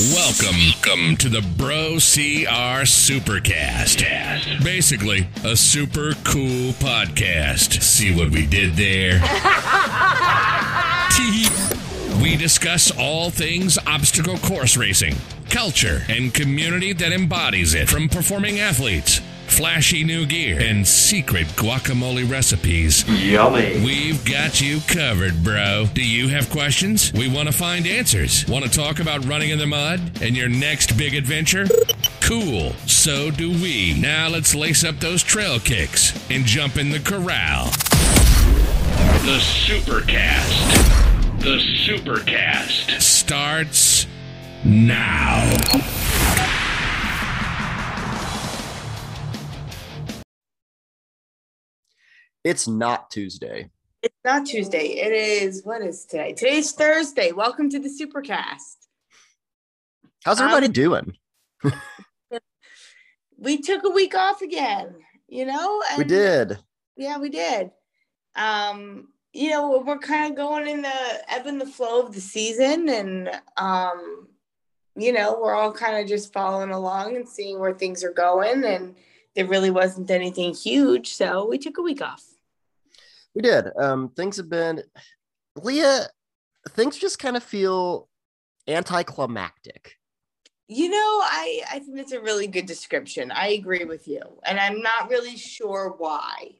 Welcome, to the Bro CR Supercast. Basically, a super cool podcast. See what we did there? we discuss all things obstacle course racing, culture, and community that embodies it, from performing athletes flashy new gear, and secret guacamole recipes. Yummy. We've got you covered, bro. Do you have questions? We want to find answers. Want to talk about running in the mud and your next big adventure? Cool. So do we. Now let's lace up those trail kicks and jump in the corral. The Supercast. The Supercast starts now. It's not Tuesday. It's not Tuesday. It is what is today? Today's Thursday. Welcome to the Supercast. How's everybody um, doing? we took a week off again, you know? we did. Yeah, we did. Um, you know, we're kind of going in the ebb and the flow of the season and um, you know, we're all kind of just following along and seeing where things are going and there really wasn't anything huge, so we took a week off. We did. Um, things have been, Leah. Things just kind of feel anticlimactic. You know, I I think that's a really good description. I agree with you, and I'm not really sure why.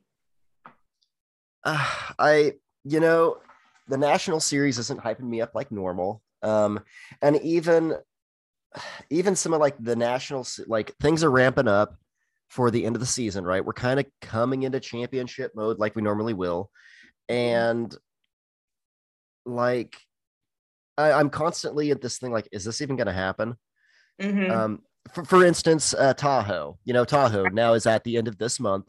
Uh, I, you know, the national series isn't hyping me up like normal. Um, and even even some of like the national like things are ramping up for the end of the season, right? We're kind of coming into championship mode like we normally will. And like, I, am constantly at this thing like, is this even going to happen? Mm-hmm. Um, for, for instance, uh, Tahoe, you know, Tahoe now is at the end of this month.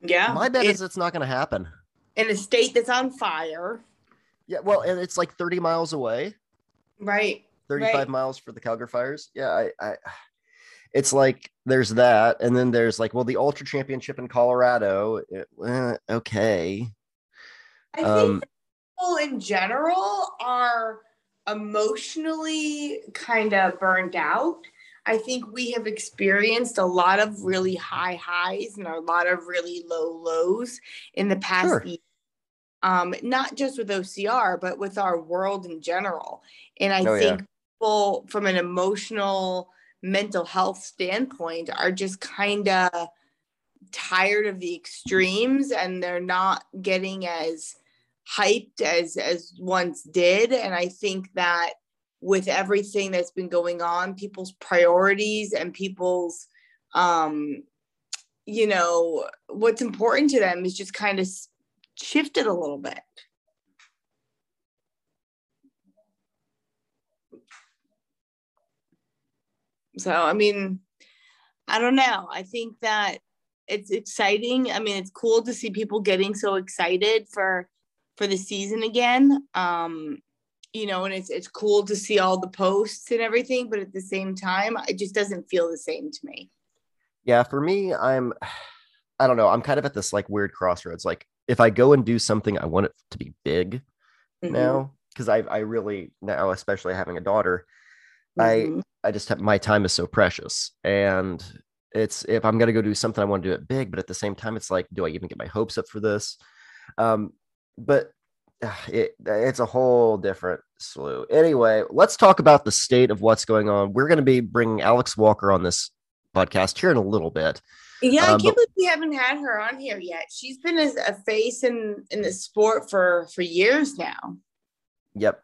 Yeah. My bet it, is it's not going to happen. In a state that's on fire. Yeah. Well, and it's like 30 miles away. Right. 35 right. miles for the Caldor fires. Yeah. I, I it's like there's that, and then there's like, well, the Ultra Championship in Colorado. It, eh, okay. I um, think people in general are emotionally kind of burned out. I think we have experienced a lot of really high highs and a lot of really low lows in the past sure. year. Um, not just with OCR, but with our world in general. And I oh, think yeah. people from an emotional mental health standpoint are just kind of tired of the extremes and they're not getting as hyped as as once did. And i think that with everything that's been going on people's priorities and people's um you know what's important to them is just kind of shifted a little bit So, I mean, I don't know. I think that it's exciting. I mean, it's cool to see people getting so excited for for the season again. Um, you know, and it's it's cool to see all the posts and everything, but at the same time, it just doesn't feel the same to me. Yeah, for me, I'm I don't know, I'm kind of at this like weird crossroads. Like if I go and do something, I want it to be big mm-hmm. now because I I really now, especially having a daughter, mm-hmm. I I just have my time is so precious. And it's if I'm gonna go do something, I want to do it big, but at the same time, it's like, do I even get my hopes up for this? Um, but it, it's a whole different slew. Anyway, let's talk about the state of what's going on. We're going to be bringing Alex Walker on this podcast here in a little bit. Yeah, um, I can't but, believe we haven't had her on here yet. She's been a, a face in in the sport for for years now. Yep.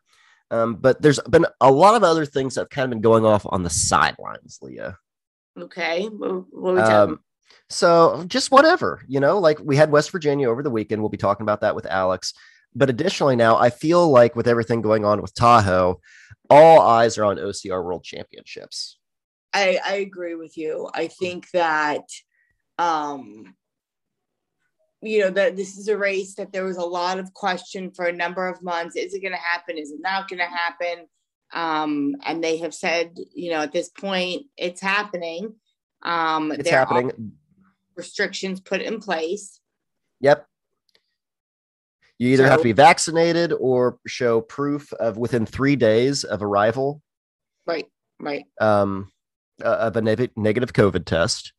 Um, but there's been a lot of other things that have kind of been going off on the sidelines, Leah. Okay. What, what um, so just whatever, you know, like we had West Virginia over the weekend. We'll be talking about that with Alex. But additionally, now I feel like with everything going on with Tahoe, all eyes are on OCR World Championships. I, I agree with you. I think that um, you know that this is a race that there was a lot of question for a number of months. Is it going to happen? Is it not going to happen? Um, and they have said you know at this point it's happening. Um, it's happening. restrictions put in place. Yep. You either so, have to be vaccinated or show proof of within three days of arrival. Right Right. um, uh, of a neg- negative COVID test.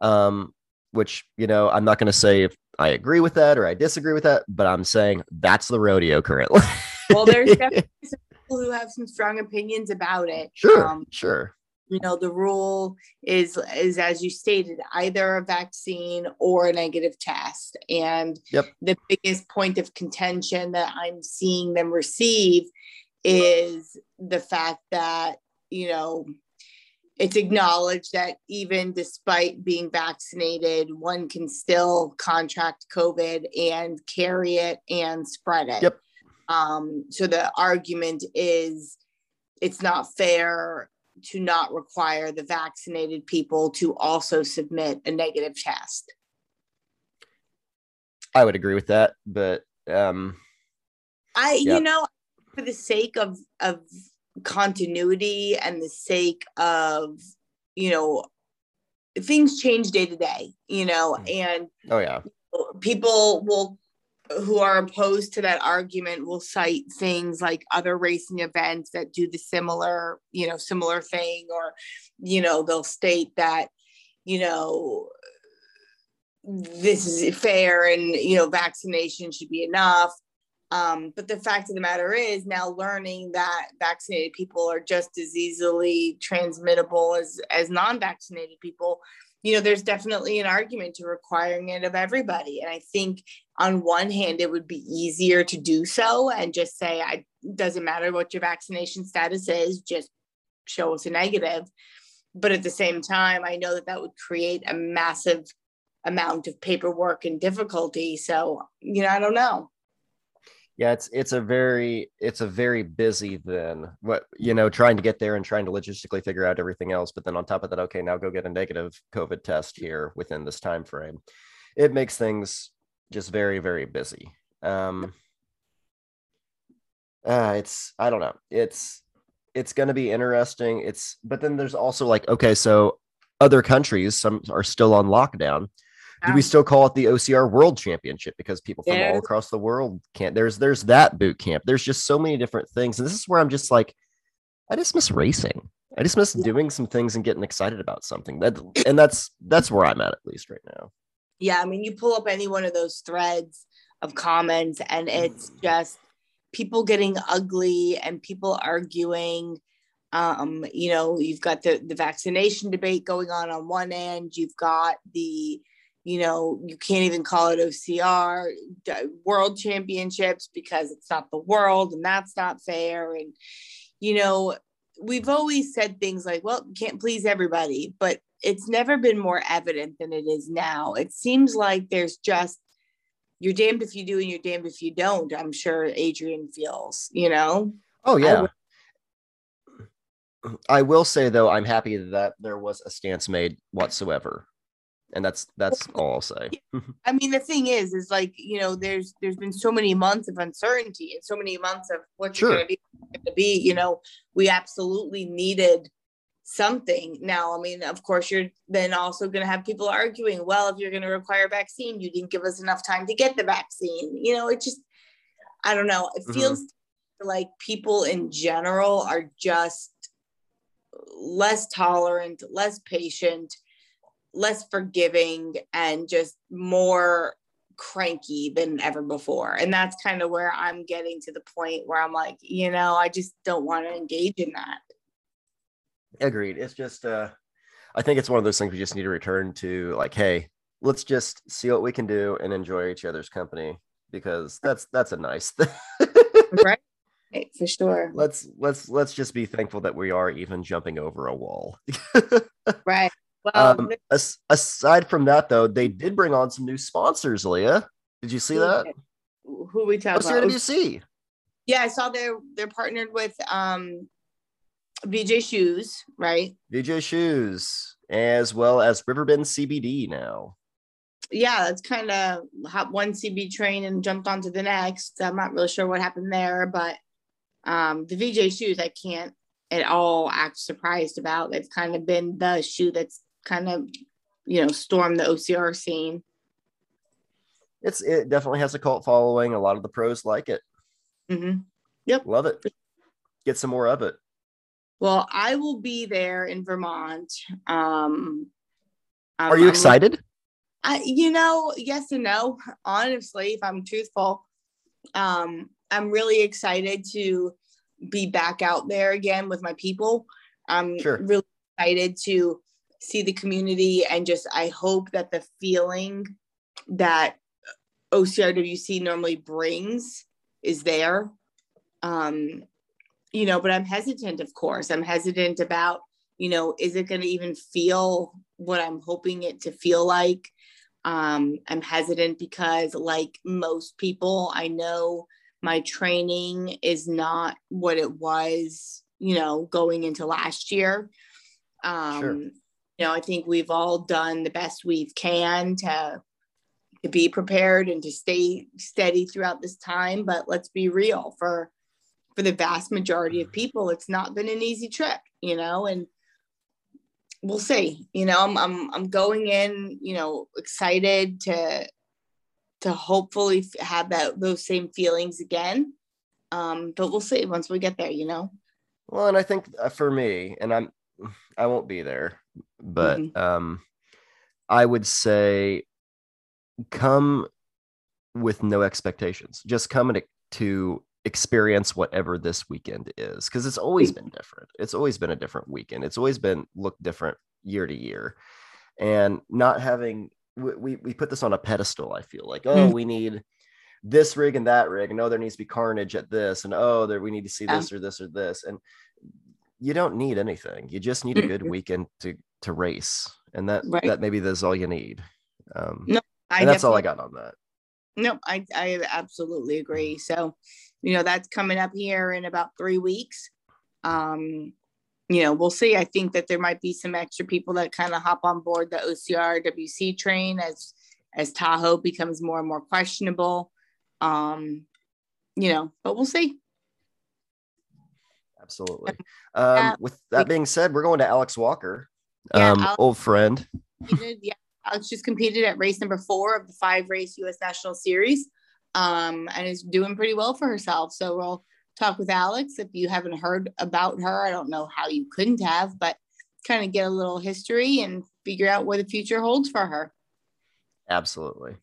Um, which you know, I'm not going to say if I agree with that or I disagree with that, but I'm saying that's the rodeo currently. Well, there's definitely some people who have some strong opinions about it. sure, Um, sure. you know the rule is is as you stated either a vaccine or a negative test and Yep. the biggest point of contention that i'm seeing them receive is the fact that you know it's acknowledged that even despite being vaccinated one can still contract covid and carry it and spread it Yep. um so the argument is it's not fair to not require the vaccinated people to also submit a negative test. I would agree with that, but um, I, Yeah. you know, for the sake of of continuity and the sake of, you know, things change day to day, you know, mm. and oh yeah, people will who are opposed to that argument will cite things like other racing events that do the similar you know similar thing or you know they'll state that you know this is fair and you know vaccination should be enough um, but the fact of the matter is now learning that vaccinated people are just as easily transmittable as as non-vaccinated people you know there's definitely an argument to requiring it of everybody. And i think on one hand it would be easier to do so and just say i doesn't matter what your vaccination status is just show us a negative. But at the same time i know that that would create a massive amount of paperwork and difficulty. So you know i don't know yeah. It's it's a very it's a very busy then. What you know, trying to get there and trying to logistically figure out everything else. But then on top of that, okay, now go get a negative COVID test here within this time frame. It makes things just very very busy. Um, uh, it's I don't know. It's it's going to be interesting. It's but then there's also like okay, so other countries some are still on lockdown. Do we still call it the OCR World Championship because people from all across the world can't? There's there's that boot camp. There's just so many different things, and this is where I'm just like, I just miss racing. I just miss Yeah. doing some things and getting excited about something. That and that's that's where I'm at at least right now. yeah i mean you pull up any one of those threads of comments and it's just people getting ugly and people arguing um you know you've got the the vaccination debate going on on one end you've got the you know you can't even call it ocr world championships because it's not the world and that's not fair and you know we've always said things like well can't please everybody but it's never been more evident than it is now. It seems like there's just you're damned if you do and you're damned if you don't. I'm sure Adrian feels, you know. Oh yeah. would- I will say though, I'm happy that there was a stance made whatsoever, and that's that's all I'll say. I mean, the thing is, is like you know, there's there's been so many months of uncertainty and so many months of what's Sure. going to be to be. You know, we absolutely needed something. Now, I mean, of course, you're then also going to have people arguing. Well, if you're going to require a vaccine, you didn't give us enough time to get the vaccine. You know, it just, I don't know. It Mhm. feels like people in general are just less tolerant, less patient, less forgiving, and just more cranky than ever before. And that's kind of where I'm getting to the point where I'm like, you know, I just don't want to engage in that. Agreed. It's just uh I think it's one of those things we just need to return to like, hey, let's just see what we can do and enjoy each other's company because that's that's a nice thing. right? Right, For sure. let's let's let's just be thankful that we are even jumping over a wall. Right. Well, um as, aside from that though, they did bring on some new sponsors, Leah. Did you see that? who we talking about? CWC? Yeah, I saw they're they're partnered with um VJ Shoes, right? VJ Shoes, as well as Riverbend CBD now. Yeah, that's kind of hop one CB train and jumped onto the next. I'm not really sure what happened there, but um the VJ Shoes I can't at all act surprised about. They've kind of been the shoe that's kind of you know storm the OCR scene. It's it definitely has a cult following. A lot of the pros like it. Mm-hmm. Yep, Love it. Get some more of it. Well, I will be there in Vermont. Um, Are you I'm- excited? I, you know, yes and no. Honestly, if I'm truthful, um, I'm really excited to be back out there again with my people. I'm Sure. really excited to see the community and just I hope that the feeling that OCRWC normally brings is there. Um, you know, but I'm hesitant, of course. I'm hesitant about, you know, is it going to even feel what I'm hoping it to feel like? Um, I'm hesitant because, like most people, I know my training is not what it was, you know, going into last year. Um, Sure. You know, I think we've all done the best we can to to be prepared and to stay steady throughout this time. But let's be real for for the vast majority of people, it's not been an easy trip, you know, and we'll see. You know, I'm I'm I'm going in, you know, excited to to hopefully have that those same feelings again. Um, but we'll see once we get there, you know. Well, and I think uh, for me, and I'm, I won't be there, but Mhm. um, I would say, come with no expectations. Just come and to experience whatever this weekend is, because it's always been different. It's always been a different weekend. It's always been looked different year to year, and not having we we, we put this on a pedestal. I feel like, oh, Mhm. we need this rig and that rig, and oh, there needs to be carnage at this, and oh, there we need to see Yeah. this or this or this, and you don't need anything. You just need a good Mhm. weekend to to race, and that Right. that maybe that's all you need. Um, No, I and that's all I got on that. No, I, I absolutely agree. So, you know, that's coming up here in about three weeks. Um, you know, we'll see. I think that there might be some extra people that kind of hop on board the OCR WC train as as Tahoe becomes more and more questionable. Um, you know, but we'll see. Absolutely. Um, with that being said, we're going to Alex Walker, Yeah, um, Alex- old friend. competed- yeah, Alex just competed at race number four of the five race US National Series um, and is doing pretty well for herself. So we'll talk with Alex. If you haven't heard about her, I don't know how you couldn't have, but kind of get a little history and figure out what the future holds for her. Absolutely.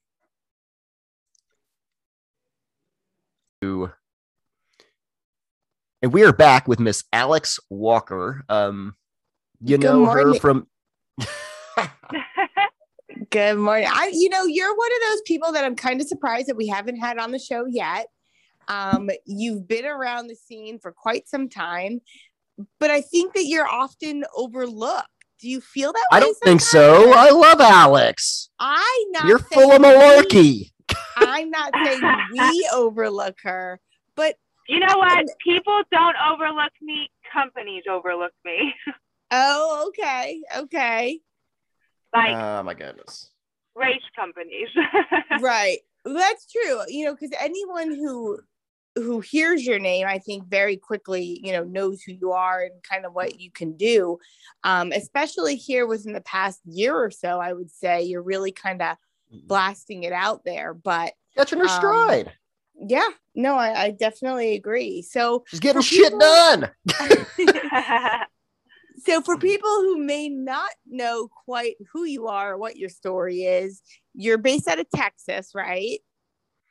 And we are back with Miss Alex Walker. Um, you Good know her from. Good morning. I, you know, you're one of those people that I'm kind of surprised that we haven't had on the show yet. Um, you've been around the scene for quite some time, but I think that you're often overlooked. Do you feel that? I way don't think sometimes? so. I love Alex. I'm not. You're full saying of we- malarkey. I'm not saying we overlook her, but You know what? People don't overlook me. Companies overlook me. oh, okay, okay, like oh my goodness. race companies. right. That's true. You know, because anyone who who hears your name, I think very quickly, you know, knows who you are and kind of what you can do. Um, especially here within the past year or so, I would say you're really kind of blasting it out there. But Catching her Um, stride. yeah, no, I, I definitely agree. So She's getting shit people- done. so for people who may not know quite who you are or what your story is you're based out of texas right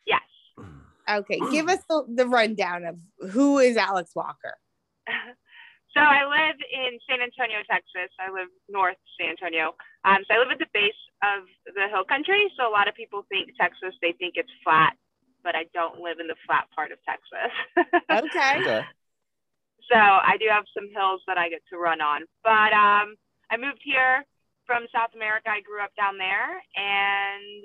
Yes. okay give us the, the rundown of who is alex walker so I live in San Antonio, Texas. I live north of San Antonio. Um, so I live at the base of the hill country. So a lot of people think Texas, they think it's flat, but I don't live in the flat part of Texas. okay Okay. So I do have some hills that I get to run on. But um, I moved here from South America. I grew up down there and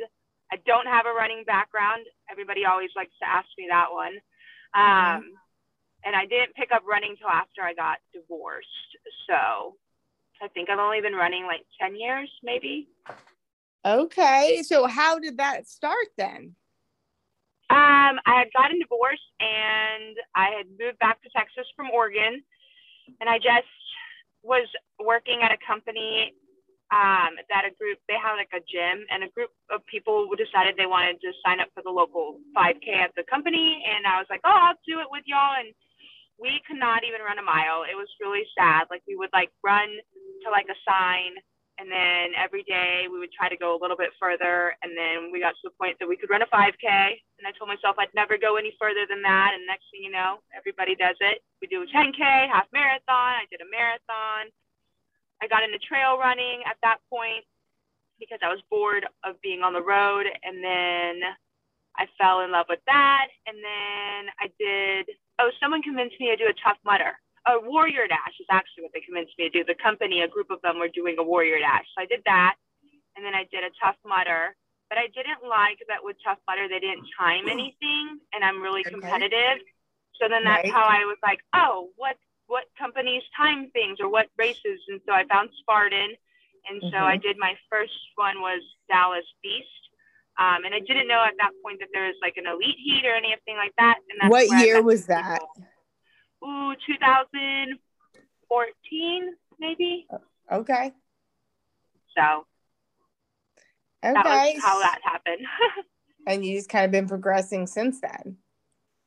I don't have a running background. Everybody always likes to ask me that one. Um, and I didn't pick up running till after I got divorced. So I think I've only been running like 10 years, maybe. okay so how did that start then Um, I had gotten divorced and I had moved back to Texas from Oregon. And I just was working at a company um, that a group, they had like a gym, and a group of people decided they wanted to sign up for the local 5K at the company. And I was like, oh, I'll do it with y'all. And we could not even run a mile. It was really sad. Like we would like run to like a sign and then every day we would try to go a little bit further. And then we got to the point that we could run a 5k and i told myself i'd never go any further than that. And next thing you know everybody does it. We do a 10k half marathon. I did a marathon. I got into trail running at that point because i was bored of being on the road. And then i fell in love with that. And then i did oh someone convinced me to do a Tough Mudder a warrior dash is actually what they convinced me to do. The company, a group of them were doing a warrior dash. So I did that. And then I did a Tough Mudder. But I didn't like that with Tough Mudder, they didn't time anything. And I'm really okay. competitive. So then that's right. how I was like, oh, what what companies time things or what races? And so I found Spartan. And so mm-hmm. I did my first one was Dallas Beast. Um, and I didn't know at that point that there was like an elite heat or anything like that. And what year was that? People ooh, 2014, maybe. Okay. So okay. that was how that happened. and you just kind of been progressing since then.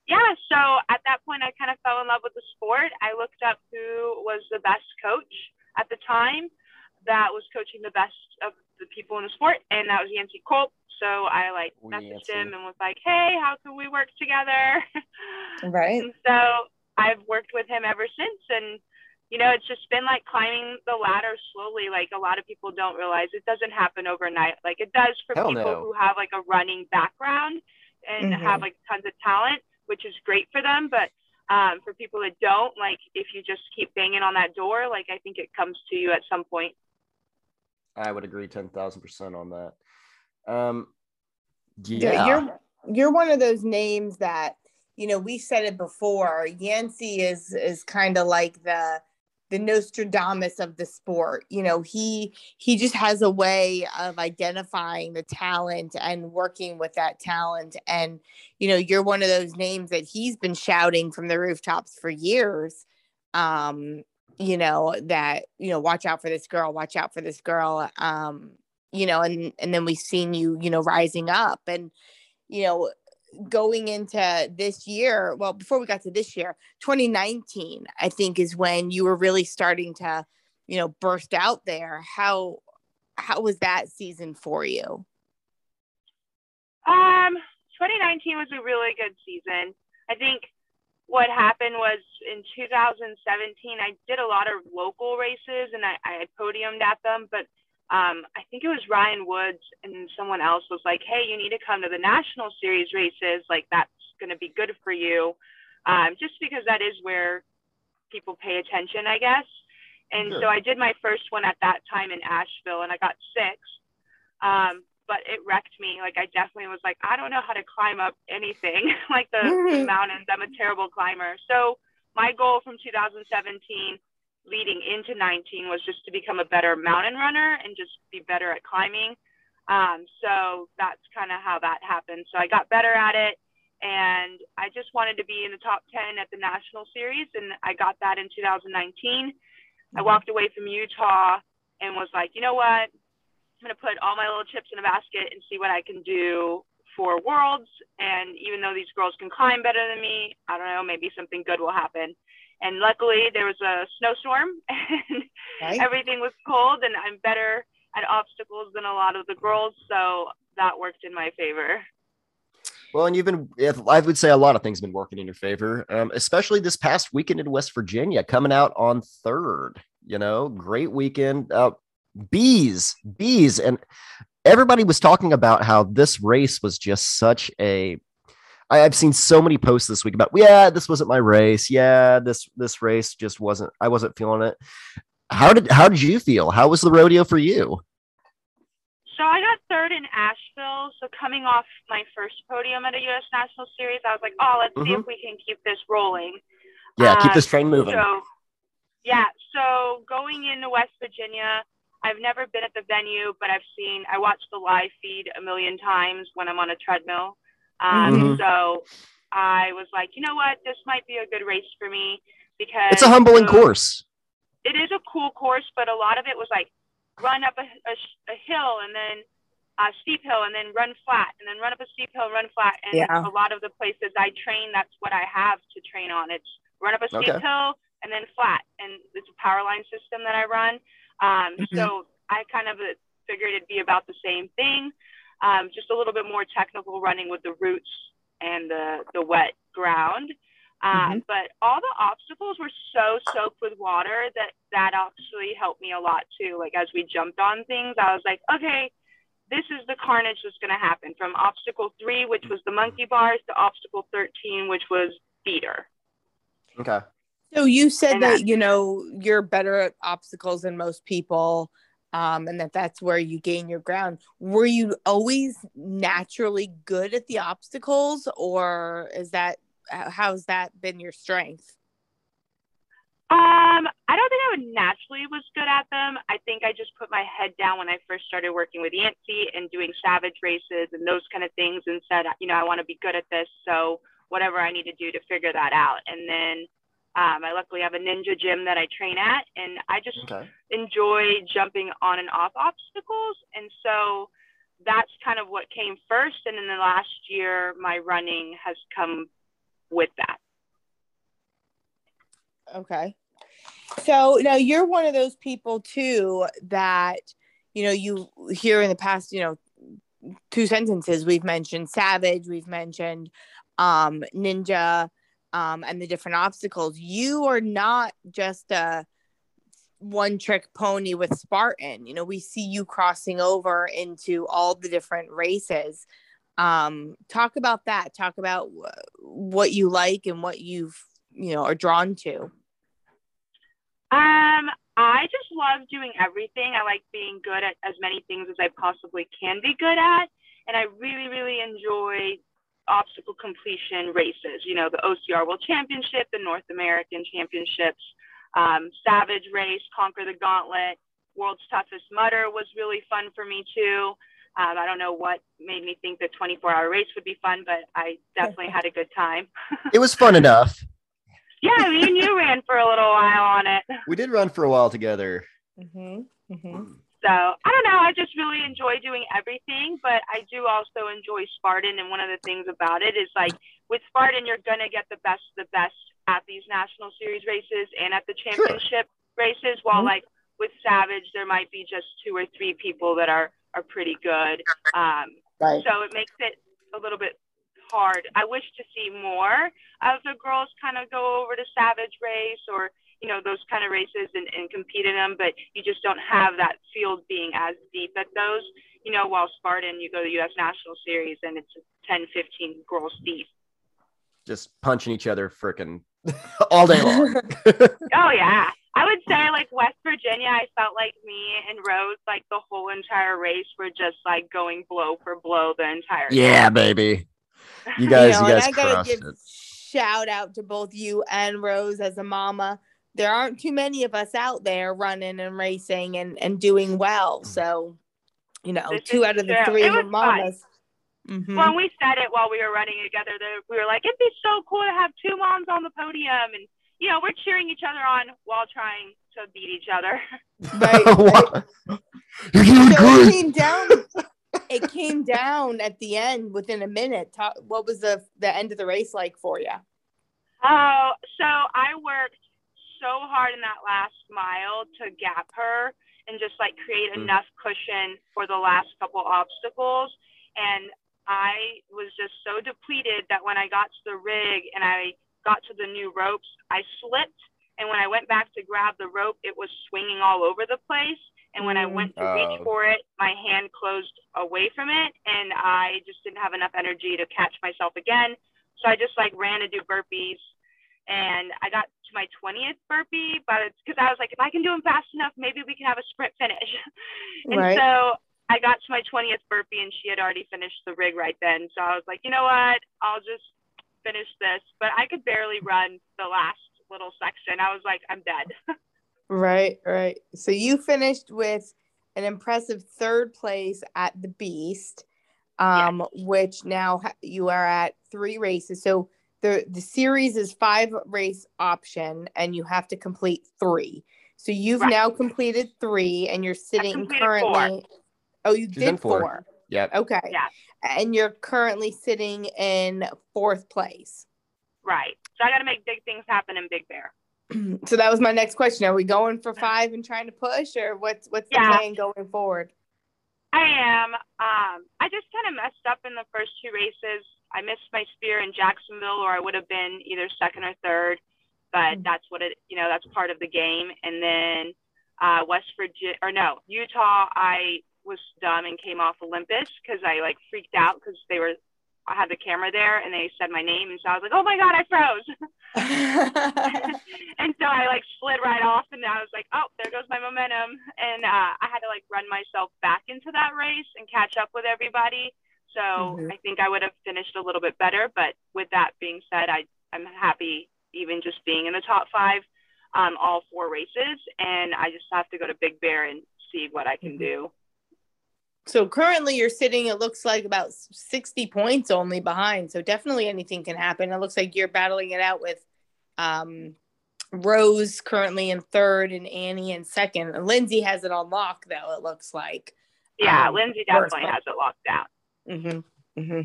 Yeah. So at that point, I kind of fell in love with the sport. I looked up who was the best coach at the time that was coaching the best of the people in the sport, and that was Yancey Culp. So I like messaged him and was like, "Hey, how can we work together?" Right. and so I've worked with him ever since. And, you know, it's just been like climbing the ladder slowly. Like a lot of people don't realize it doesn't happen overnight. Like it does for Hell people no. who have like a running background and mm-hmm. have like tons of talent, which is great for them. But um, for people that don't, like if you just keep banging on that door, like I think it comes to you at some point. I would agree 10,000% on that. Um, yeah. yeah. You're, you're one of those names that you know, we said it before. Yancey is is kind of like the the Nostradamus of the sport. You know, he he just has a way of identifying the talent and working with that talent. And you know, you're one of those names that he's been shouting from the rooftops for years. Um, you know that you know, watch out for this girl, watch out for this girl. Um, you know, and and then we've seen you, you know, rising up and you know going into this year, well, before we got to this year, 2019, I think is when you were really starting to, you know, burst out there. How how was that season for you? Um, 2019 was a really good season. I think what happened was in 2017, I did a lot of local races and I, I podiumed at them, but um, I think it was Ryan Woods and someone else was like, hey, you need to come to the national series races. Like, that's going to be good for you. Um, just because that is where people pay attention, I guess. And sure. so I did my first one at that time in Asheville and I got six. Um, but it wrecked me. Like, I definitely was like, I don't know how to climb up anything like the, the mountains. I'm a terrible climber. So, my goal from 2017 leading into 19 was just to become a better mountain runner and just be better at climbing. Um, so that's kind of how that happened. So I got better at it and I just wanted to be in the top 10 at the national series. And I got that in 2019. Mm-hmm. I walked away from Utah and was like, you know what? I'm going to put all my little chips in a basket and see what I can do for worlds. And even though these girls can climb better than me, I don't know, maybe something good will happen and luckily there was a snowstorm and right. everything was cold and i'm better at obstacles than a lot of the girls so that worked in my favor well, and you've been, I would say a lot of things have been working in your favor, um, especially this past weekend in West Virginia, coming out on third. You know, great weekend. Uh, bees, bees. And everybody was talking about how this race was just such a I, have seen so many posts this week about, yeah, this wasn't my race. Yeah, this this race just wasn't. I wasn't feeling it. How did how did you feel? How was the rodeo for you? So I got third in Asheville. So coming off my first podium at a U.S. National Series, I was like, oh, let's mm-hmm. see if we can keep this rolling. Yeah, keep this train moving. So, yeah. So going into West Virginia, I've never been at the venue, but I've seen. I watched the live feed a million times when I'm on a treadmill. Um, mm-hmm. So I was like, you know what, this might be a good race for me because it's a humbling course. It is a cool course, but a lot of it was like run up a, a, a hill and then a steep hill and then run flat and then run up a steep hill run flat. And yeah. a lot of the places I train, that's what I have to train on. It's run up a steep Okay. hill and then flat. And it's a power line system that I run. Um, Mhm. So I kind of figured it'd be about the same thing, um, just a little bit more technical running with the roots and the, the wet ground. Um, But all the obstacles were so soaked with water that that actually helped me a lot too. Like as we jumped on things, I was like, okay, this is the carnage that's going to happen from obstacle three, which was the monkey bars, to obstacle 13, which was beater. Okay. So you said that that- you know you're better at obstacles than most people, um, and that that's where you gain your ground. Were you always naturally good at the obstacles, or is that how's that been your strength? Um, I don't think I would naturally was good at them. I think I just put my head down when I first started working with Yancey and doing savage races and those kind of things and said, you know, I want to be good at this. So whatever I need to do to figure that out. And then um, I luckily have a ninja gym that I train at and I just Okay. enjoy jumping on and off obstacles. And so that's kind of what came first. And in the last year, my running has come with that. Okay. So now you're one of those people too that you know you hear in the past, you know, two sentences we've mentioned savage, we've mentioned um ninja um and the different obstacles. You are not just a one trick pony with Spartan. You know, we see you crossing over into all the different races. Um talk about that. Talk about wh- what you like and what you've, you know, are drawn to. Um, I just love doing everything. I like being good at as many things as I possibly can be good at. And I really, really enjoy obstacle completion races, you know, the OCR World Championship, the North American Championships, um, Savage Race, Conquer the Gauntlet, World's Toughest Mudder was really fun for me too. Um, I don't know what made me think the 24 hour race would be fun, but I definitely had a good time. It was fun enough. yeah, me and you ran for a little while on it. We did run for a while together. Mm-hmm. Mm-hmm. So I don't know. I just really enjoy doing everything, but I do also enjoy Spartan. And one of the things about it is like with Spartan, you're gonna get the best, of the best at these national series races and at the championship races. While Mhm. like with Savage, there might be just two or three people that are are pretty good. Um, Right. so it makes it a little bit hard. I wish to see more of the girls kind of go over to Savage Race or you know those kind of races and, and compete in them, but you just don't have that field being as deep at those. You know, while Spartan, you go to the U.S. National Series and it's 10, 15 girls deep. Just punching each other frickin' all day long. Oh yeah. I would say like West Virginia, I felt like me and Rose, like the whole entire race were just like going blow for blow the entire yeah, baby. You guys, know, you, and guys I gotta give it. shout out to both you and Rose as a mama. There aren't too many of us out there running and racing and, and doing well. So, you know, This two out of the true. three It were was fun. mamas. Mhm. When we said it while we were running together, there- we were like, it'd be so cool to have two moms on the podium. And, you know, we're cheering each other on while trying to beat each other. Right, right. What? You're doing So it came down. It came down at the end within a minute. Ta- What was the the end of the race like for you? Oh, so I worked so hard in that last mile to gap her and just like create Mm. enough cushion for the last couple obstacles. And I was just so depleted that when I got to the rig and I got to the new ropes, I slipped. And when I went back to grab the rope, it was swinging all over the place. And when I Mm. went to reach Oh. for it, my hand closed away from it. And I just didn't have enough energy to catch myself again. So I just like ran to do burpees and I got to my 20th burpee, but it's because I was like, if I can do them fast enough, maybe we can have a sprint finish. and Right. so I got to my 20th burpee and she had already finished the rig right then. So I was like, you know what? I'll just finish this. But I could barely run the last little section. I was like, I'm dead. Right, right. So you finished with an impressive third place at the Beast, um, which now you are at three races. So the the series is five race option, and you have to complete three. So you've Right. now completed three, and you're sitting completed currently. Oh, you She's did four. four. Yep. Okay. Yeah. And you're currently sitting in fourth place. Right. So I got to make big things happen in Big Bear. so that was my next question. Are we going for five and trying to push, or what's what's the Yeah. plan going forward? I am. Um, I just kind of messed up in the first two races. I missed my spear in Jacksonville, or I would have been either second or third. But Mhm. that's what it, you know, that's part of the game. And then uh, West Virginia, or no, Utah, I was dumb and came off Olympus because I like freaked out because they were, I had the camera there and they said my name, and so I was like, oh my god, I froze. and so I like slid right off, and I was like, oh, there goes my momentum. And uh, I had to like run myself back into that race and catch up with everybody. So Mhm. I think I would have finished a little bit better. But with that being said, I I'm happy even just being in the top five, um, all four races, and I just have to go to Big Bear and see what I can Mhm. do. so currently, you're sitting. It looks like about sixty points only behind. So definitely anything can happen. It looks like you're battling it out with um, Rose currently in third and Annie in second. Lindsay has it on lock, though. It looks like. Yeah, Um, Lindsay definitely has it locked down. Mm-hmm. Mm-hmm.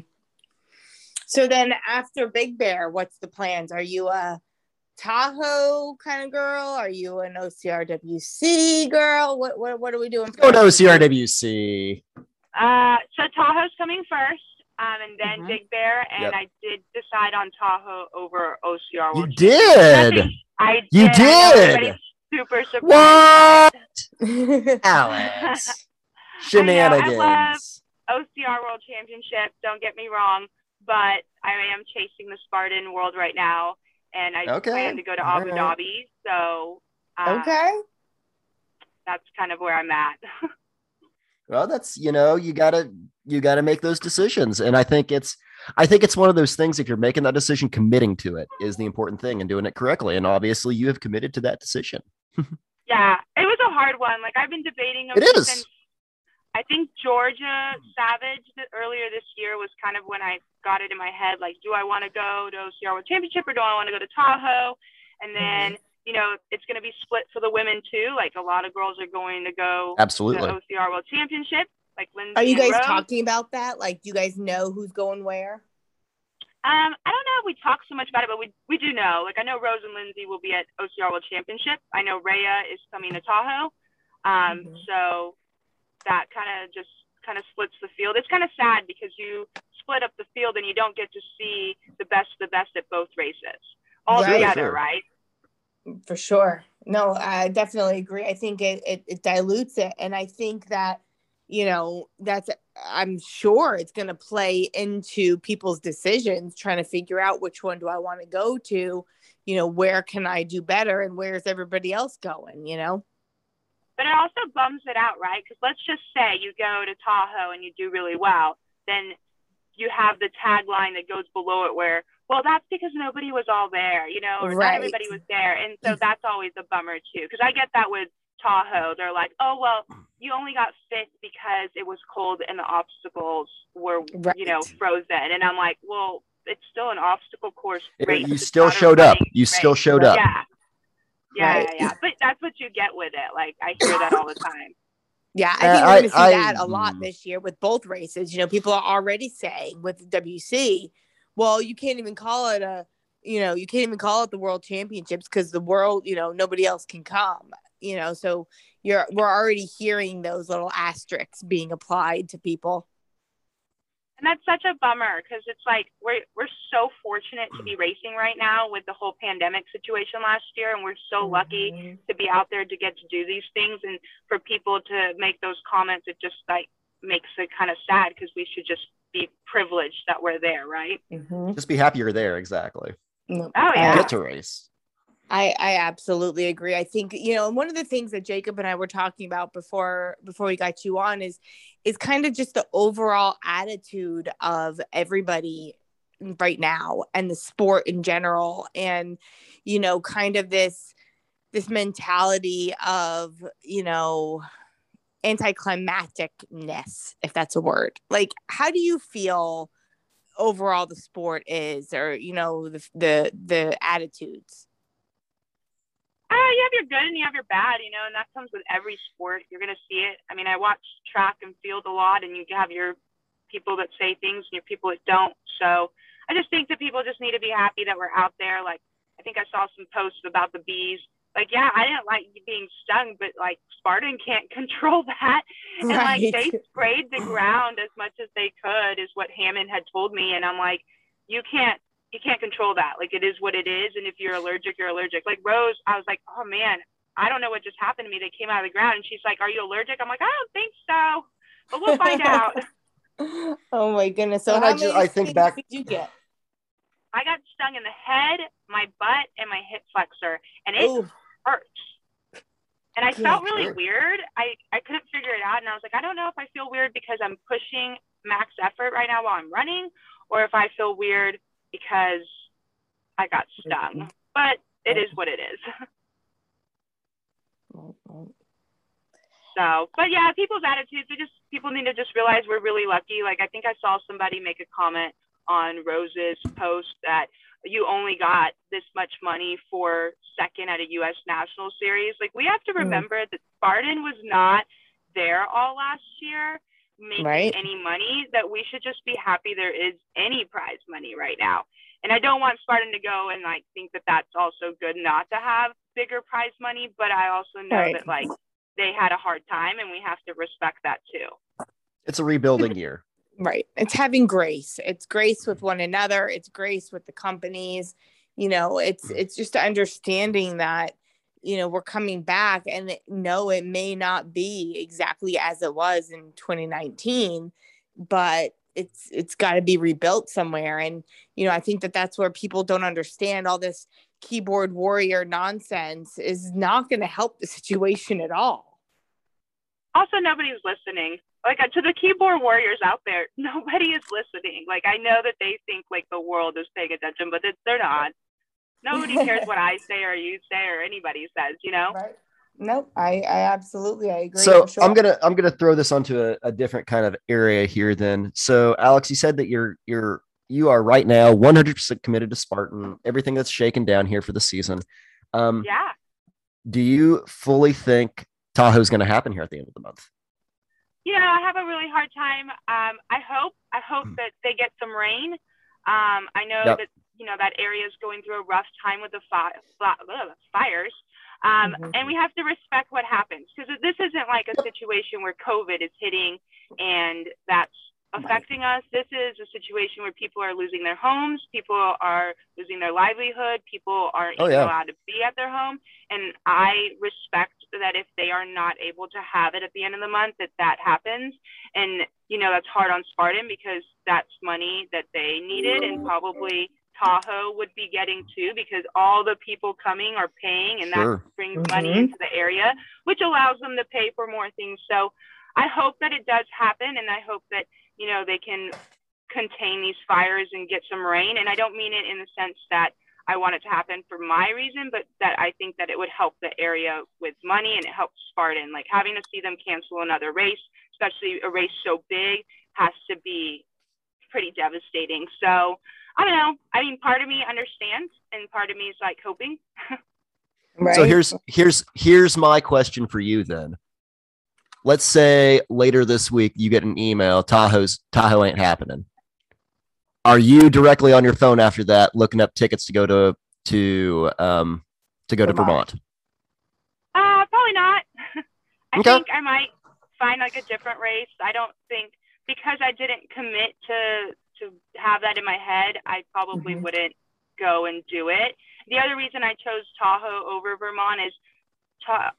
So then after Big Bear, what's the plans? Are you a Tahoe kind of girl? Are you an OCRWC girl? What what, what are we doing? Go to OCRWC. Uh, so Tahoe's coming first, um, and then Mhm. Big Bear, and Yep. I did decide on Tahoe over OCR. You did. I did. You did. Super surprised. What? Alex. I know, I love- Shenanigans. OCR World Championship. Don't get me wrong, but I am chasing the Spartan World right now, and I Okay, plan to go to Abu right. Dhabi. So uh, okay. that's kind of where I'm at. well that's you know you gotta you gotta make those decisions and i think it's i think it's one of those things if you're making that decision committing to it is the important thing and doing it correctly and obviously you have committed to that decision yeah, it was a hard one. Like I've been debating It is. since I think Georgia Savage th- earlier this year was kind of when I got it in my head, like, do I want to go to OCR World Championship or do I want to go to Tahoe? And then, you know, it's going to be split for the women too. Like a lot of girls are going to go absolutely to OCR World Championship. Like Lindsay Are you guys Rose. talking about that? Like, do you guys know who's going where? Um, I don't know if we talk so much about it, but we we do know. Like I know Rose and Lindsay will be at OCR World Championship. I know Rhea is coming to Tahoe. Um, Mhm. so that kind of just kind of splits the field. It's kind of sad because you split up the field and you don't get to see the best of the best at both races all Right. together, right? For sure. No, I definitely agree. I think it, it, it dilutes it. And I think that, you know, that's, I'm sure it's going to play into people's decisions, trying to figure out which one do I want to go to, you know, where can I do better and where's everybody else going, you know? But it also bums it out, right? Because let's just say you go to Tahoe and you do really well, then you have the tagline that goes below it where, well, that's because nobody was all there, you know, or Right. not everybody was there. And so mm. that's always a bummer too. Because I get that with Tahoe. They're like, oh, well, you only got fifth because it was cold and the obstacles were, you know, frozen. And I'm like, well, it's still an obstacle course It- you It's still showed up running you still showed up Yeah. Yeah, Right. yeah, yeah. But that's what you get with it. Like I hear that all the time. Yeah, I Uh, think we're I- going to see I- that a lot this year with both races. You know, people are already saying with WC, well, you can't even call it a, you know, you can't even call it the World Championships because the world, you know, nobody else can come. You know, so you're we're already hearing those little asterisks being applied to people. And that's such a bummer because it's like we're we're so fortunate to be racing right now with the whole pandemic situation last year, and we're so lucky Mhm. to be out there to get to do these things. And for people to make those comments, it just like makes it kind of sad because we should just be privileged that we're there, right? Mhm. just be happy you're there exactly Oh, yeah. get to race I, I absolutely agree. I think you know, and one of the things that Jacob and I were talking about before before we got you on is is kind of just the overall attitude of everybody right now and the sport in general, and you know, kind of this this mentality of you know anticlimacticness, if that's a word. Like, how do you feel overall the sport is, or you know, the the the attitudes? You have your good and you have your bad, you know, and that comes with every sport. You're going to see it. I mean, I watch track and field a lot, and you have your people that say things and your people that don't. So I just think that people just need to be happy that we're out there. Like, I think I saw some posts about the bees. Like, yeah, I didn't like being stung, but like Spartan can't control that. And right. like they sprayed the ground as much as they could, is what Hammond had told me. And I'm like, you can't, you can't control that. Like, it is what it is. And if you're allergic, you're allergic. Like Rose, I was like, oh man, I don't know what just happened to me. They came out of the ground, and she's like, "Are you allergic?" I'm like, "I don't think so, but we'll find out." oh my goodness! So how I, just, I think back. Did you get? I got stung in the head, my butt, and my hip flexor, and it Ooh. hurts. And I felt really weird. I, I couldn't figure it out. And I was like, I don't know if I feel weird because I'm pushing max effort right now while I'm running, or if I feel weird because I got stung. But it is what it is. So, but yeah, people's attitudes, they just, people need to just realize we're really lucky. Like, I think I saw somebody make a comment on Rose's post that you only got this much money for second at a U.S. national series. Like, we have to mm. remember that Spartan was not there all last year making right. any money, that we should just be happy there is any prize money right now. And I don't want Spartan to go and like think that that's also good not to have bigger prize money, but I also know right. that like they had a hard time and we have to respect that too. It's a rebuilding year. Right. It's having grace. It's grace with one another. It's grace with the companies. You know, it's it's just understanding that you know we're coming back and no it may not be exactly as it was in 2019 but it's it's got to be rebuilt somewhere and you know i think that that's where people don't understand all this keyboard warrior nonsense is not going to help the situation at all. Also nobody's listening. Like uh, to the keyboard warriors out there nobody is listening. Like i know that they think like the world is paying attention but they're not nobody cares what i say or you say or anybody says you know right. Nope, I, I absolutely I agree. So sure. I'm gonna I'm gonna throw this onto a, a different kind of area here. Then, so Alex, you said that you're you're you are right now 100% committed to Spartan. Everything that's shaken down here for the season. Um, yeah. Do you fully think Tahoe's going to happen here at the end of the month? Yeah, I have a really hard time. Um, I hope I hope mm. that they get some rain. Um, I know yep. that you know that area is going through a rough time with the fi- fires. Um, mm-hmm. And we have to respect what happens because this isn't like a situation where COVID is hitting and that's affecting us. This is a situation where people are losing their homes, people are losing their livelihood, people aren't oh, yeah. allowed to be at their home. And I respect that if they are not able to have it at the end of the month, that that happens. And, you know, that's hard on Spartan because that's money that they needed and probably Tahoe would be getting too, because all the people coming are paying, and sure. that brings mm-hmm. money into the area, which allows them to pay for more things. So I hope that it does happen, and I hope that you know they can contain these fires and get some rain. And I don't mean it in the sense that I want it to happen for my reason, but that I think that it would help the area with money and it helps Spartan. Like having to see them cancel another race, especially a race so big, has to be pretty devastating. So I don't know. I mean, part of me understands, and part of me is like hoping. right. So here's here's here's my question for you then. Let's say later this week you get an email, Tahoe's Tahoe ain't happening. Are you directly on your phone after that looking up tickets to go to to um to go Vermont. to Vermont? Uh, probably not. I okay. think I might find like a different race. I don't think because I didn't commit to to have that in my head, I probably mm-hmm. wouldn't go and do it. The other reason I chose Tahoe over Vermont is Ta-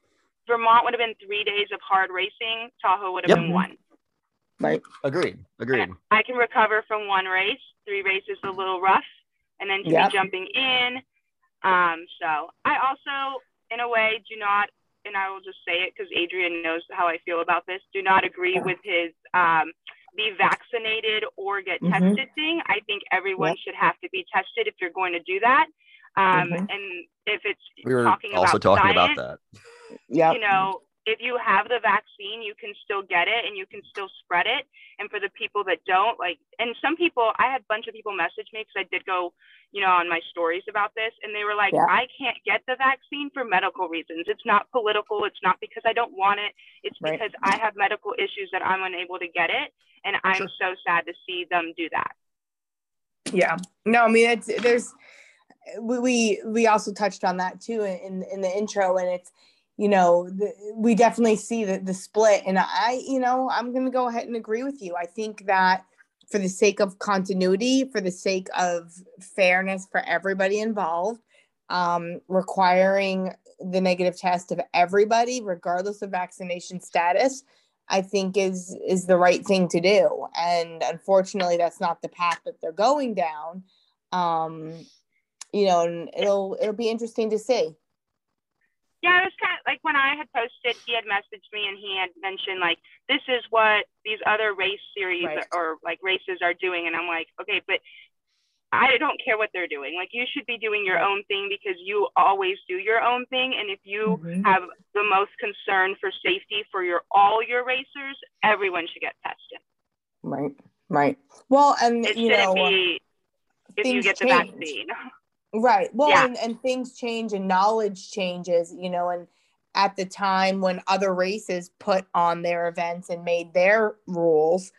Vermont would have been three days of hard racing. Tahoe would have yep. been one. Right. Agreed. Agreed. I can recover from one race. Three races a little rough, and then to yep. be jumping in. Um, so I also, in a way, do not, and I will just say it because Adrian knows how I feel about this. Do not agree with his um, be vaccinated or get mm-hmm. tested thing. I think everyone yep. should have to be tested if you're going to do that. Um, mm-hmm. And if it's we were talking also about talking science, about that. Yeah. You know, if you have the vaccine, you can still get it and you can still spread it. And for the people that don't, like, and some people, I had a bunch of people message me because I did go, you know, on my stories about this, and they were like, yeah. I can't get the vaccine for medical reasons. It's not political. It's not because I don't want it. It's right. because I have medical issues that I'm unable to get it. And I'm sure. so sad to see them do that. Yeah. No, I mean it's there's we we also touched on that too in in the intro and it's you know the, we definitely see the, the split and i you know i'm going to go ahead and agree with you. I think that for the sake of continuity for the sake of fairness for everybody involved um, requiring the negative test of everybody regardless of vaccination status i think is is the right thing to do. And unfortunately that's not the path that they're going down. Um, you know, and it'll it'll be interesting to see. Yeah, it was kind of like when I had posted, he had messaged me and he had mentioned like this is what these other race series right. or like races are doing, and I'm like, okay, but I don't care what they're doing. Like you should be doing your own thing because you always do your own thing. And if you mm-hmm. have the most concern for safety for your all your racers, everyone should get tested. Right. Right. Well, and it you shouldn't know, be if you get the vaccine. Right. Well, yeah. and, and things change and knowledge changes, you know, and at the time when other races put on their events and made their rules,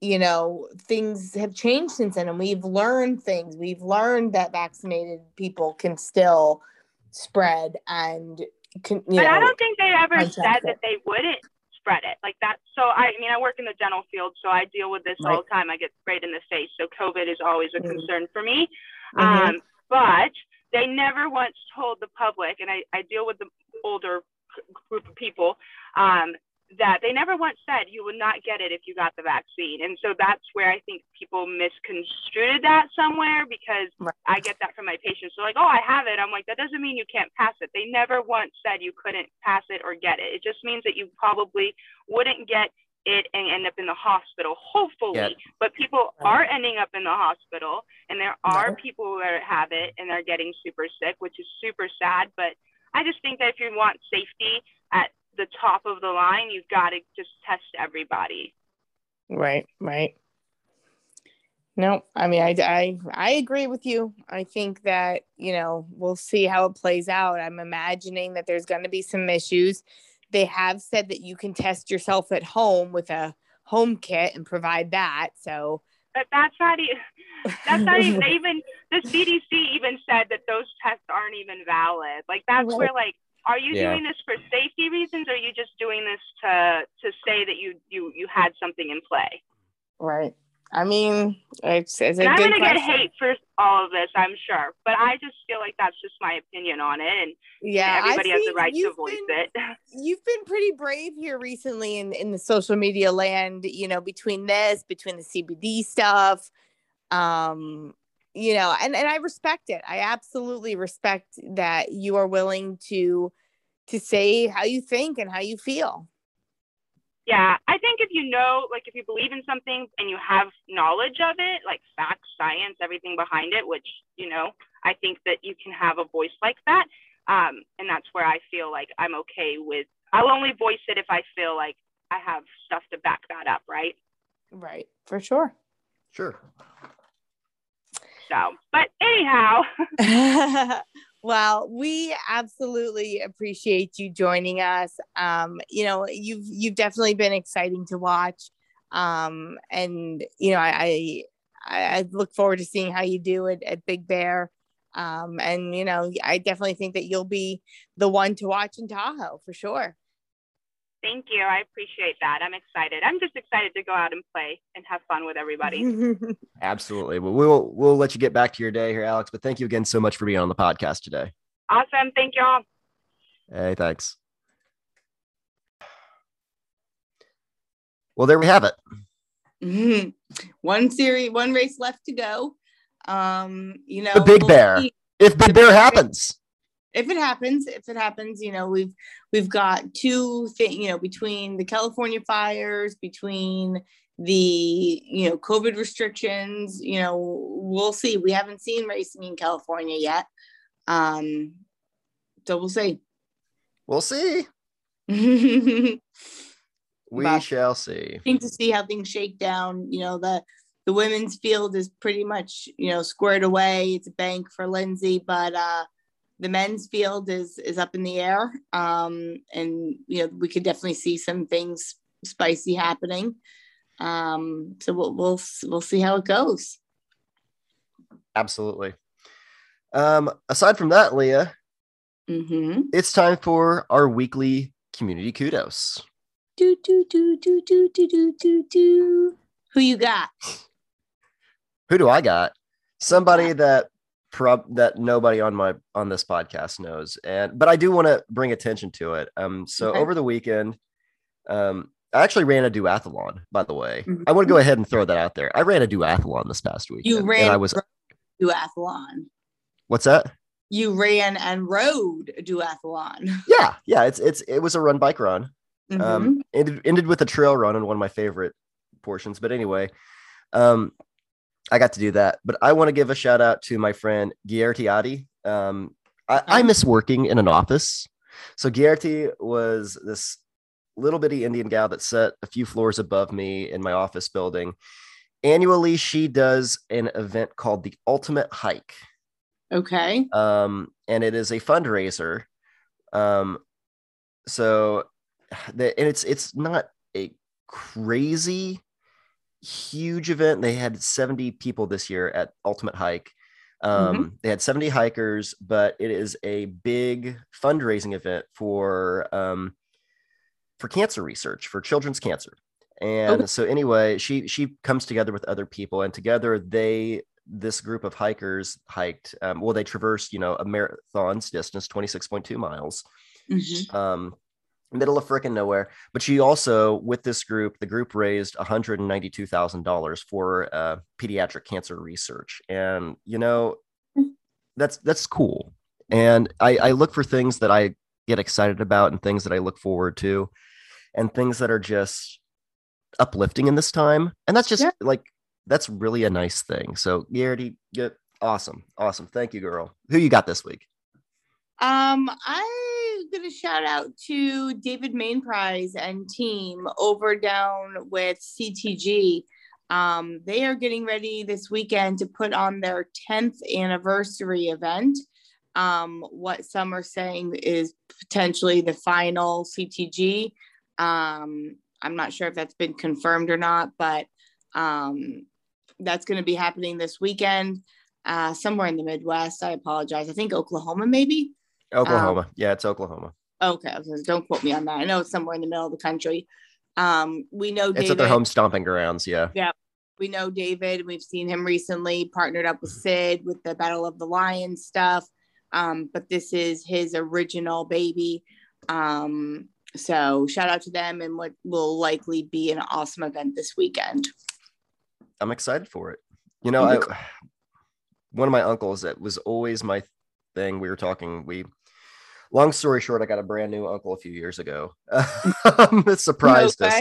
you know, things have changed since then. And we've learned things. We've learned that vaccinated people can still spread and can, you but know, I don't think they ever said that they wouldn't spread it like that. So I, I mean, I work in the dental field, so I deal with this right. all the time. I get sprayed in the face, so COVID is always a mm-hmm. concern for me. Mm-hmm. Um, but they never once told the public, and I, I deal with the older group of people, um, that they never once said you would not get it if you got the vaccine. And so that's where I think people misconstrued that somewhere because right. I get that from my patients. They're like, oh, I have it. I'm like, that doesn't mean you can't pass it. They never once said you couldn't pass it or get it. It just means that you probably wouldn't get it and end up in the hospital, hopefully. Yeah. But people are ending up in the hospital, and there are no. people that have it and they're getting super sick, which is super sad. But I just think that if you want safety at the top of the line, you've got to just test everybody. Right, right. No, I mean, I, I, I agree with you. I think that, you know, we'll see how it plays out. I'm imagining that there's going to be some issues they have said that you can test yourself at home with a home kit and provide that. So, but that's not even that's not even even the CDC even said that those tests aren't even valid. Like that's right. where like are you yeah. doing this for safety reasons or are you just doing this to to say that you you you had something in play? Right. I mean, it's, it's a I'm gonna get hate for all of this, I'm sure, but I just feel like that's just my opinion on it, and yeah, everybody has the right to voice been, it. You've been pretty brave here recently in in the social media land. You know, between this, between the CBD stuff, um, you know, and and I respect it. I absolutely respect that you are willing to to say how you think and how you feel. Yeah, I think if you know, like if you believe in something and you have knowledge of it, like facts, science, everything behind it, which, you know, I think that you can have a voice like that. Um, and that's where I feel like I'm okay with, I'll only voice it if I feel like I have stuff to back that up, right? Right, for sure. Sure. So, but anyhow. Well, we absolutely appreciate you joining us. Um, you know, you've you've definitely been exciting to watch. Um, and you know, I, I, I look forward to seeing how you do it at Big Bear. Um, and you know, I definitely think that you'll be the one to watch in Tahoe for sure. Thank you. I appreciate that. I'm excited. I'm just excited to go out and play and have fun with everybody. Absolutely. Well, we'll we'll let you get back to your day here, Alex. But thank you again so much for being on the podcast today. Awesome. Thank y'all. Hey, thanks. Well, there we have it. Mm-hmm. One series, one race left to go. Um, you know, the Big we'll Bear. See. If Big Bear happens if it happens if it happens you know we've we've got two things you know between the california fires between the you know covid restrictions you know we'll see. We haven't seen racing in california yet. Um so we'll see. We'll see. We but shall see. I think to see how things shake down. You know the the women's field is pretty much you know squared away. It's a bank for lindsay but uh the men's field is is up in the air um, and you know we could definitely see some things spicy happening um, so we'll, we'll we'll see how it goes Absolutely. Um, aside from that, Leah, Mm-hmm. it's time for our weekly community kudos. Do do do do do do do do do. Who you got? Who do I got? Somebody that prob that nobody on my on this podcast knows, and but I do want to bring attention to it. Um, so Okay. over the weekend, um, I actually ran a duathlon. By the way, Mhm. I want to go ahead and throw that out there. I ran a duathlon this past week. You and ran. I was. duathlon. What's that? You ran and rode a duathlon. Yeah, yeah. It's it's it was a run bike run. Mhm. Um, ended ended with a trail run on one of my favorite portions. But anyway, um, I got to do that. But I want to give a shout out to my friend Gierti Adi. Um, I, I miss working in an office. So Gierti was this little bitty Indian gal that sat a few floors above me in my office building. Annually, she does an event called the Ultimate Hike okay. um, and it is a fundraiser. Um, so the, and it's it's not a crazy huge event. They had 70 people this year at Ultimate Hike. Um, They had 70 hikers, but it is a big fundraising event for um, for cancer research for children's cancer. And Okay. so anyway, she she comes together with other people, and together they this group of hikers hiked. Um, well, they traversed you know a marathon's distance, 26.2 miles Mhm. um, middle of frickin' nowhere. But she also, with this group, the group raised $192,000 for uh, pediatric cancer research. And, you know, that's, that's cool. And I, I look for things that I get excited about and things that I look forward to and things that are just uplifting in this time. And that's just Yeah. like, that's really a nice thing. So, Garrity, yeah, awesome. Awesome. Thank you, girl. Who you got this week? Um, I'm gonna shout out to David Mainprize and team over down with CTG. Um, they are getting ready this weekend to put on their 10th anniversary event. Um, what some are saying is potentially the final CTG. Um, I'm not sure if that's been confirmed or not, but um, that's going to be happening this weekend uh, somewhere in the Midwest. I apologize. I think Oklahoma, maybe. Oklahoma. yeah, it's Oklahoma. Okay, don't quote me on that. I know it's somewhere in the middle of the country. Um, we know It's David. at their home stomping grounds. Yeah. Yeah. We know David. We've seen him recently partnered up with Sid with the Battle of the Lions stuff. Um, but this is his original baby. Um, so shout out to them and what will likely be an awesome event this weekend. I'm excited for it. You know, I, one of my uncles that was always my thing. We were talking. We, long story short, I got a brand new uncle a few years ago. it surprised us,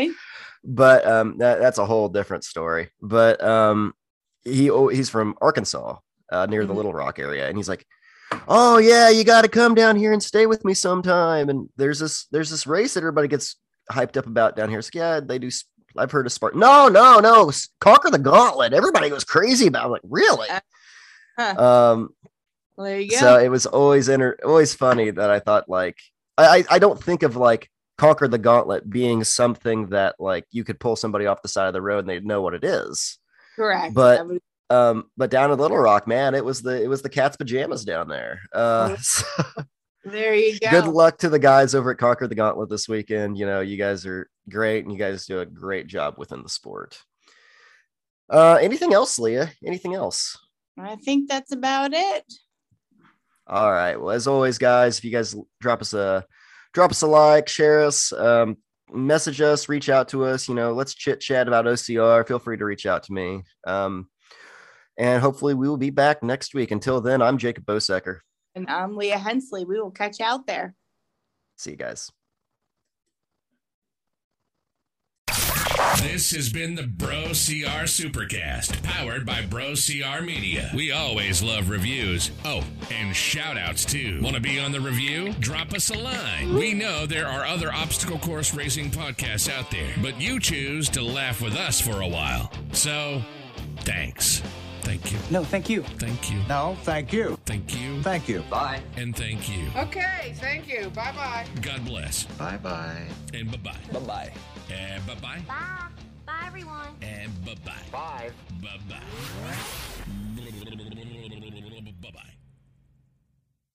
but um, that, that's a whole different story. But um, he he's from Arkansas, uh, near the Mhm. Little Rock area, and he's like, "Oh yeah, you got to come down here and stay with me sometime." And there's this there's this race that everybody gets hyped up about down here. So yeah, they do. I've heard of Spartan. No, no, no. Conquer the Gauntlet. Everybody goes crazy about. It. I'm like, really? Huh. Um, Well, there you go. so it was always inter- always funny that I thought like I I don't think of like conquer the gauntlet being something that like you could pull somebody off the side of the road and they'd know what it is. Correct. but- Um, but down in Little Rock, man, it was the it was the cat's pajamas down there. Uh, so there you go. good luck to the guys over at Conquer the Gauntlet this weekend. You know, you guys are great and you guys do a great job within the sport. Uh, anything else, Leah? Anything else? I think that's about it. All right. Well, as always, guys, if you guys drop us a drop us a like, share us, um, message us, reach out to us. You know, let's chit chat about OCR. Feel free to reach out to me. Um, and hopefully we will be back next week. Until then, I'm Jacob Bosecker. And I'm Leah Hensley. We will catch you out there. See you guys. This has been the Bro CR Supercast, powered by Bro CR Media. We always love reviews. Oh, and shout outs too. Want to be on the review? Drop us a line. We know there are other obstacle course racing podcasts out there, but you choose to laugh with us for a while. So, thanks. Thank you. No, thank you. Thank you. No, thank you. Thank you. Thank you. Bye. And thank you. Okay, thank you. Bye bye. God bless. Bye bye. And bye bye. Bye bye. And bye bye. Bye. Bye, everyone. And bye bye. Bye.